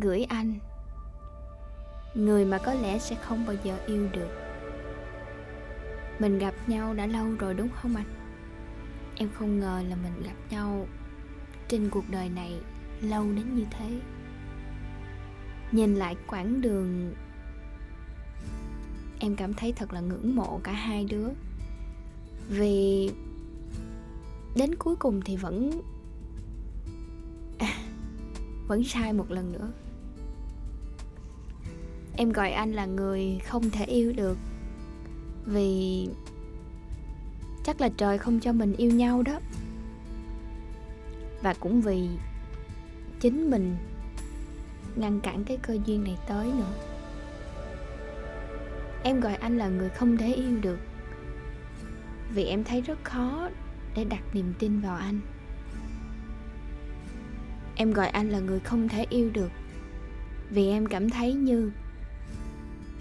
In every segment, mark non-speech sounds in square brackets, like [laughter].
gửi anh. Người mà có lẽ sẽ không bao giờ yêu được. Mình gặp nhau đã lâu rồi đúng không anh? Em không ngờ là mình gặp nhau trên cuộc đời này lâu đến như thế. Nhìn lại quãng đường em cảm thấy thật là ngưỡng mộ cả hai đứa. Vì đến cuối cùng thì vẫn à, vẫn sai một lần nữa em gọi anh là người không thể yêu được. Vì chắc là trời không cho mình yêu nhau đó. Và cũng vì chính mình ngăn cản cái cơ duyên này tới nữa. Em gọi anh là người không thể yêu được. Vì em thấy rất khó để đặt niềm tin vào anh. Em gọi anh là người không thể yêu được. Vì em cảm thấy như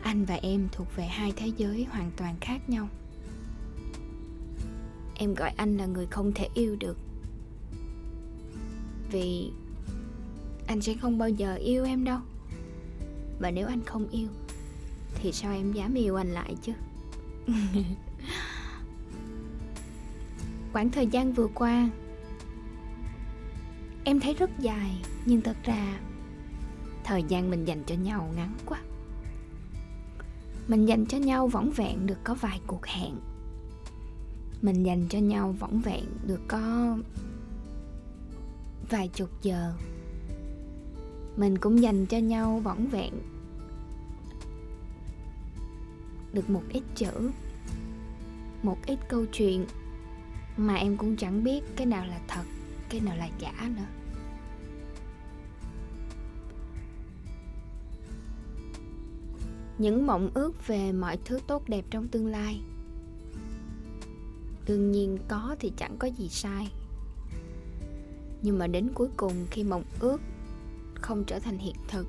anh và em thuộc về hai thế giới hoàn toàn khác nhau. Em gọi anh là người không thể yêu được. Vì anh sẽ không bao giờ yêu em đâu. Và nếu anh không yêu, thì sao em dám yêu anh lại chứ? [laughs] Quãng thời gian vừa qua, em thấy rất dài, nhưng thật ra, thời gian mình dành cho nhau ngắn quá mình dành cho nhau võng vẹn được có vài cuộc hẹn. Mình dành cho nhau võng vẹn được có vài chục giờ. Mình cũng dành cho nhau võng vẹn được một ít chữ, một ít câu chuyện mà em cũng chẳng biết cái nào là thật, cái nào là giả nữa. Những mộng ước về mọi thứ tốt đẹp trong tương lai. Đương nhiên có thì chẳng có gì sai. Nhưng mà đến cuối cùng khi mộng ước không trở thành hiện thực,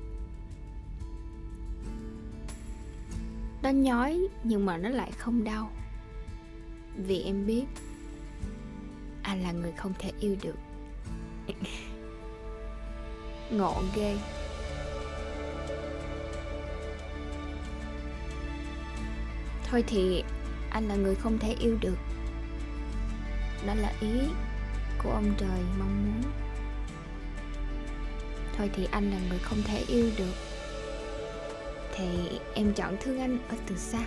nó nhói nhưng mà nó lại không đau. Vì em biết anh là người không thể yêu được. [laughs] Ngộ ghê. Thôi thì, anh là người không thể yêu được. Đó là ý của ông trời mong muốn. Thôi thì anh là người không thể yêu được. Thì em chọn thương anh ở từ xa.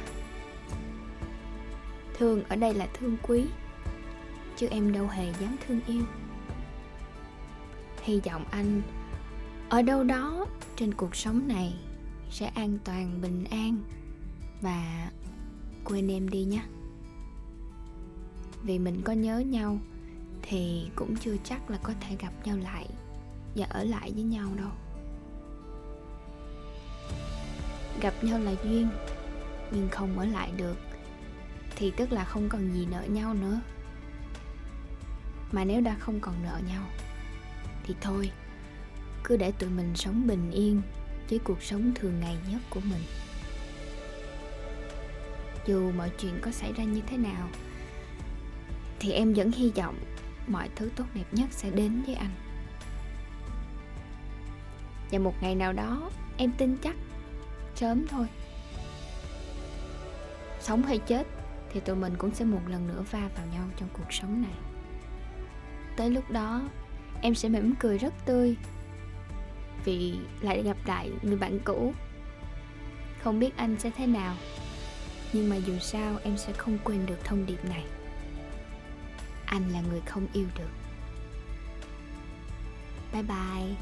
Thương ở đây là thương quý, chứ em đâu hề dám thương yêu. Hy vọng anh ở đâu đó trên cuộc sống này sẽ an toàn, bình an và quên em đi nhé. Vì mình có nhớ nhau thì cũng chưa chắc là có thể gặp nhau lại và ở lại với nhau đâu. Gặp nhau là duyên, nhưng không ở lại được thì tức là không còn gì nợ nhau nữa. Mà nếu đã không còn nợ nhau thì thôi, cứ để tụi mình sống bình yên với cuộc sống thường ngày nhất của mình dù mọi chuyện có xảy ra như thế nào, thì em vẫn hy vọng mọi thứ tốt đẹp nhất sẽ đến với anh. Và một ngày nào đó, em tin chắc sớm thôi. Sống hay chết thì tụi mình cũng sẽ một lần nữa va vào nhau trong cuộc sống này. Tới lúc đó, em sẽ mỉm cười rất tươi vì lại gặp lại người bạn cũ. Không biết anh sẽ thế nào nhưng mà dù sao, em sẽ không quên được thông điệp này. Anh là người không yêu được. Bye bye.